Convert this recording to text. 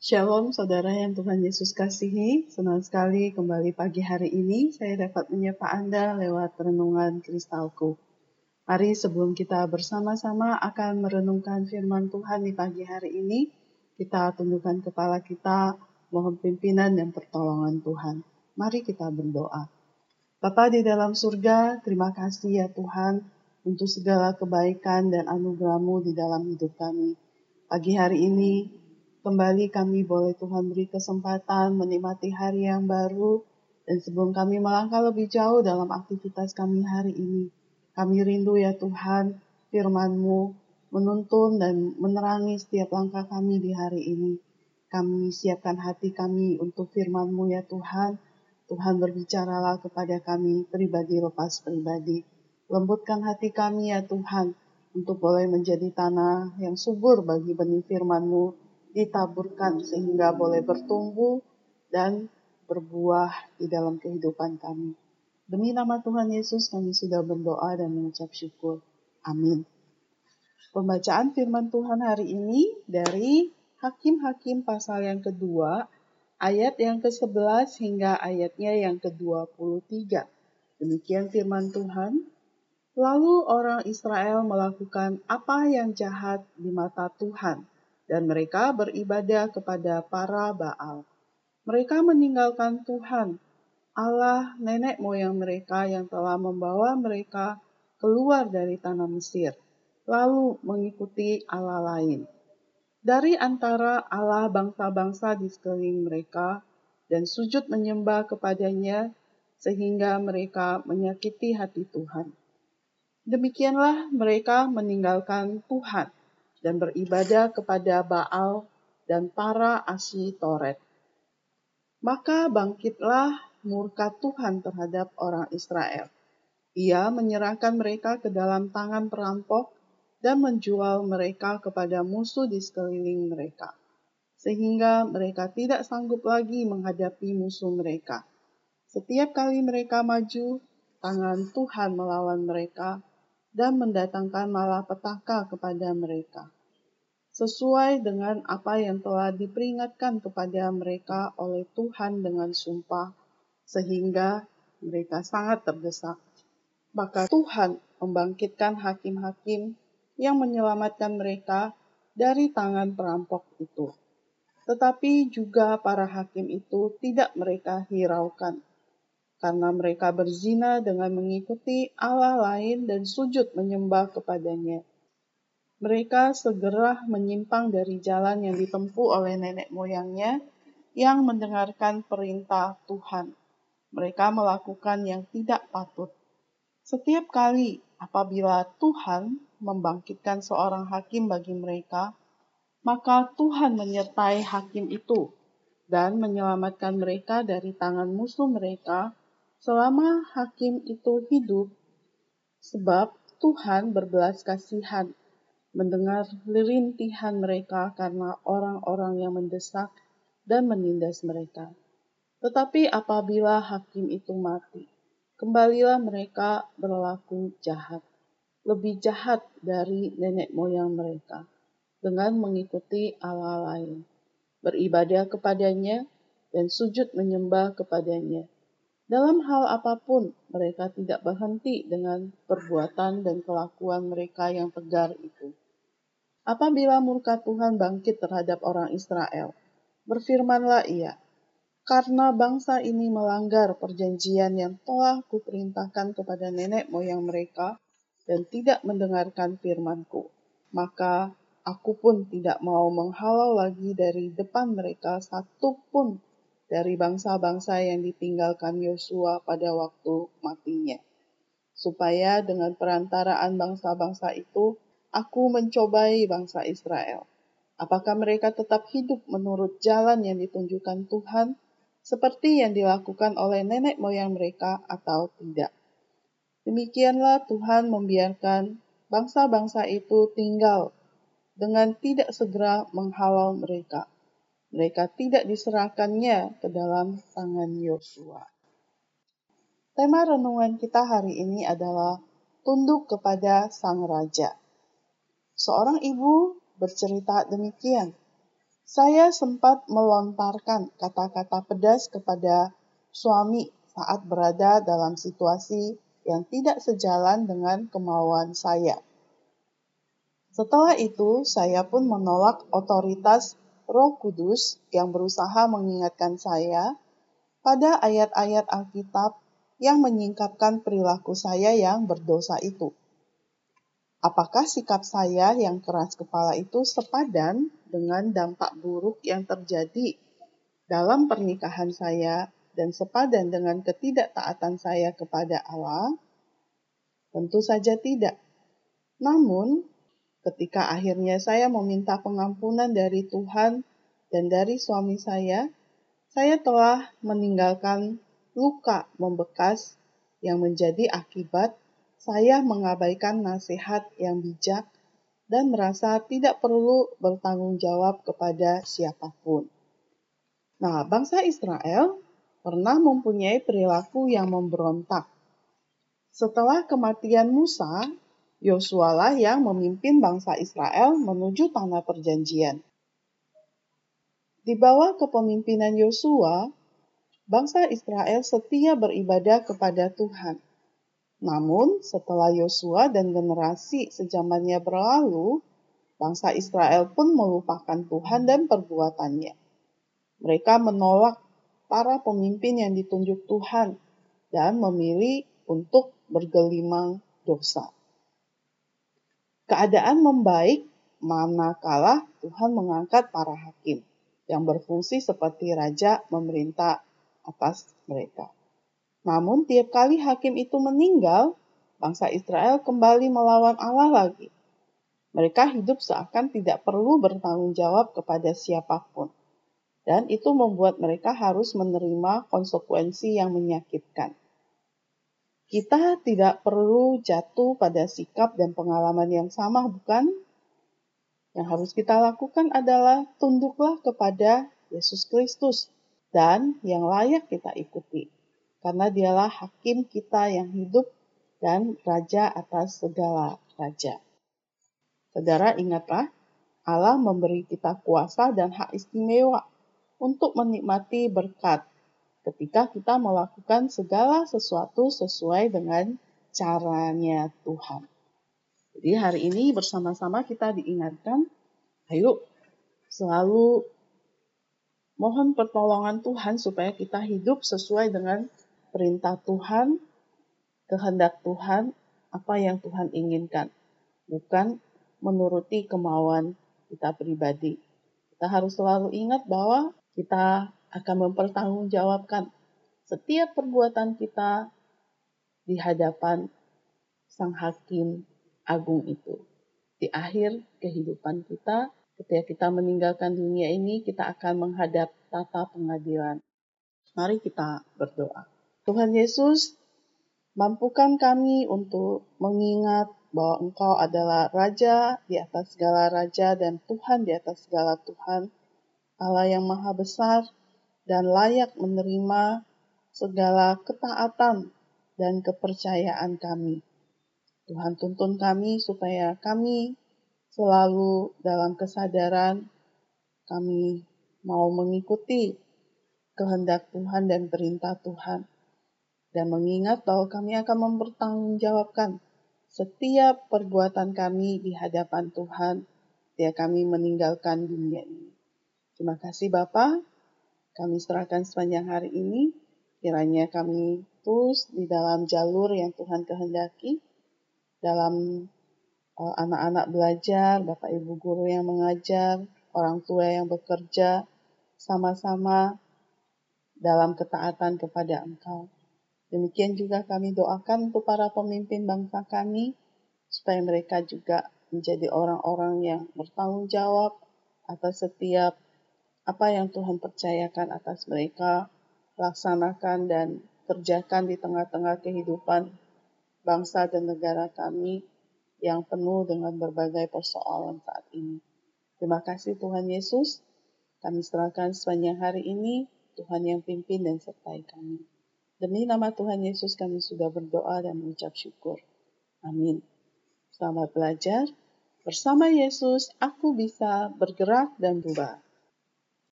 Shalom saudara yang Tuhan Yesus kasihi, senang sekali kembali pagi hari ini saya dapat menyapa Anda lewat renungan kristalku. Mari sebelum kita bersama-sama akan merenungkan firman Tuhan di pagi hari ini, kita tundukkan kepala kita, mohon pimpinan dan pertolongan Tuhan. Mari kita berdoa. Bapa di dalam surga, terima kasih ya Tuhan untuk segala kebaikan dan anugerah-Mu di dalam hidup kami. Pagi hari ini Kembali kami boleh Tuhan beri kesempatan menikmati hari yang baru dan sebelum kami melangkah lebih jauh dalam aktivitas kami hari ini. Kami rindu ya Tuhan firman-Mu menuntun dan menerangi setiap langkah kami di hari ini. Kami siapkan hati kami untuk firman-Mu ya Tuhan. Tuhan berbicaralah kepada kami pribadi lepas pribadi. Lembutkan hati kami ya Tuhan untuk boleh menjadi tanah yang subur bagi benih firman-Mu ditaburkan sehingga boleh bertumbuh dan berbuah di dalam kehidupan kami. Demi nama Tuhan Yesus kami sudah berdoa dan mengucap syukur. Amin. Pembacaan firman Tuhan hari ini dari Hakim-Hakim pasal yang kedua, ayat yang ke-11 hingga ayatnya yang ke-23. Demikian firman Tuhan. Lalu orang Israel melakukan apa yang jahat di mata Tuhan dan mereka beribadah kepada para Baal. Mereka meninggalkan Tuhan, Allah nenek moyang mereka yang telah membawa mereka keluar dari tanah Mesir, lalu mengikuti Allah lain. Dari antara Allah bangsa-bangsa di sekeliling mereka, dan sujud menyembah kepadanya, sehingga mereka menyakiti hati Tuhan. Demikianlah mereka meninggalkan Tuhan dan beribadah kepada Baal dan para Toret. Maka bangkitlah murka Tuhan terhadap orang Israel. Ia menyerahkan mereka ke dalam tangan perampok dan menjual mereka kepada musuh di sekeliling mereka, sehingga mereka tidak sanggup lagi menghadapi musuh mereka. Setiap kali mereka maju, tangan Tuhan melawan mereka, dan mendatangkan malapetaka kepada mereka. Sesuai dengan apa yang telah diperingatkan kepada mereka oleh Tuhan dengan sumpah, sehingga mereka sangat terdesak. Maka Tuhan membangkitkan hakim-hakim yang menyelamatkan mereka dari tangan perampok itu. Tetapi juga para hakim itu tidak mereka hiraukan karena mereka berzina dengan mengikuti Allah lain dan sujud menyembah kepadanya. Mereka segera menyimpang dari jalan yang ditempuh oleh nenek moyangnya yang mendengarkan perintah Tuhan. Mereka melakukan yang tidak patut. Setiap kali apabila Tuhan membangkitkan seorang hakim bagi mereka, maka Tuhan menyertai hakim itu dan menyelamatkan mereka dari tangan musuh mereka selama hakim itu hidup, sebab Tuhan berbelas kasihan mendengar lirintihan mereka karena orang-orang yang mendesak dan menindas mereka. Tetapi apabila hakim itu mati, kembalilah mereka berlaku jahat, lebih jahat dari nenek moyang mereka, dengan mengikuti Allah lain, beribadah kepadanya, dan sujud menyembah kepadanya dalam hal apa pun, mereka tidak berhenti dengan perbuatan dan kelakuan mereka yang tegar itu. Apabila murka Tuhan bangkit terhadap orang Israel, berfirmanlah ia, karena bangsa ini melanggar perjanjian yang telah kuperintahkan kepada nenek moyang mereka dan tidak mendengarkan firmanku, maka aku pun tidak mau menghalau lagi dari depan mereka satu pun dari bangsa-bangsa yang ditinggalkan Yosua pada waktu matinya. Supaya dengan perantaraan bangsa-bangsa itu, aku mencobai bangsa Israel. Apakah mereka tetap hidup menurut jalan yang ditunjukkan Tuhan, seperti yang dilakukan oleh nenek moyang mereka atau tidak? Demikianlah Tuhan membiarkan bangsa-bangsa itu tinggal dengan tidak segera menghalau mereka mereka tidak diserahkannya ke dalam tangan Yosua. Tema renungan kita hari ini adalah tunduk kepada sang raja. Seorang ibu bercerita demikian. Saya sempat melontarkan kata-kata pedas kepada suami saat berada dalam situasi yang tidak sejalan dengan kemauan saya. Setelah itu, saya pun menolak otoritas Roh Kudus yang berusaha mengingatkan saya pada ayat-ayat Alkitab yang menyingkapkan perilaku saya yang berdosa itu. Apakah sikap saya yang keras kepala itu sepadan dengan dampak buruk yang terjadi dalam pernikahan saya dan sepadan dengan ketidaktaatan saya kepada Allah? Tentu saja tidak. Namun, ketika akhirnya saya meminta pengampunan dari Tuhan dan dari suami saya, saya telah meninggalkan luka membekas yang menjadi akibat saya mengabaikan nasihat yang bijak dan merasa tidak perlu bertanggung jawab kepada siapa pun. Nah, bangsa Israel pernah mempunyai perilaku yang memberontak. Setelah kematian Musa, Yosua lah yang memimpin bangsa Israel menuju tanah perjanjian. Di bawah kepemimpinan Yosua, bangsa Israel setia beribadah kepada Tuhan. Namun, setelah Yosua dan generasi sejamannya berlalu, bangsa Israel pun melupakan Tuhan dan perbuatannya. Mereka menolak para pemimpin yang ditunjuk Tuhan dan memilih untuk bergelimang dosa. Keadaan membaik manakala Tuhan mengangkat para hakim yang berfungsi seperti raja memerintah atas mereka. Namun tiap kali hakim itu meninggal, bangsa Israel kembali melawan Allah lagi. Mereka hidup seakan tidak perlu bertanggung jawab kepada siapa pun. Dan itu membuat mereka harus menerima konsekuensi yang menyakitkan. Kita tidak perlu jatuh pada sikap dan pengalaman yang sama, bukan? Yang harus kita lakukan adalah tunduklah kepada Yesus Kristus dan yang layak kita ikuti karena dialah hakim kita yang hidup dan raja atas segala raja. Saudara ingatlah, Allah memberi kita kuasa dan hak istimewa untuk menikmati berkat ketika kita melakukan segala sesuatu sesuai dengan caranya Tuhan. Jadi hari ini bersama-sama kita diingatkan, ayo selalu mohon pertolongan Tuhan supaya kita hidup sesuai dengan perintah Tuhan, kehendak Tuhan, apa yang Tuhan inginkan, bukan menuruti kemauan kita pribadi. Kita harus selalu ingat bahwa kita akan mempertanggungjawabkan setiap perbuatan kita di hadapan Sang Hakim Agung itu. Di akhir kehidupan kita, ketika kita meninggalkan dunia ini, kita akan menghadap tata pengadilan. Mari kita berdoa. Tuhan Yesus, mampukan kami untuk mengingat bahwa Engkau adalah Raja di atas segala Raja dan Tuhan di atas segala Tuhan, Allah yang Maha Besar dan layak menerima segala ketaatan dan kepercayaan kami. Tuhan tuntun kami supaya kami selalu dalam kesadaran kami mau mengikuti kehendak Tuhan dan perintah Tuhan dan mengingat bahwa kami akan mempertanggungjawabkan setiap perbuatan kami di hadapan Tuhan ketika kami meninggalkan dunia ini. Terima kasih Bapak, kami serahkan sepanjang hari ini, kiranya kami terus di dalam jalur yang Tuhan kehendaki, dalam uh, anak-anak belajar, Bapak Ibu guru yang mengajar, orang tua yang bekerja, sama-sama dalam ketaatan kepada Engkau. Demikian juga kami doakan untuk para pemimpin bangsa kami, supaya mereka juga menjadi orang-orang yang bertanggung jawab atas setiap apa yang Tuhan percayakan atas mereka, laksanakan dan kerjakan di tengah-tengah kehidupan bangsa dan negara kami yang penuh dengan berbagai persoalan saat ini. Terima kasih Tuhan Yesus. Kami serahkan sepanjang hari ini, Tuhan yang pimpin dan sertai kami. Demi nama Tuhan Yesus kami sudah berdoa dan mengucap syukur. Amin. Selamat belajar. Bersama Yesus, aku bisa bergerak dan berubah.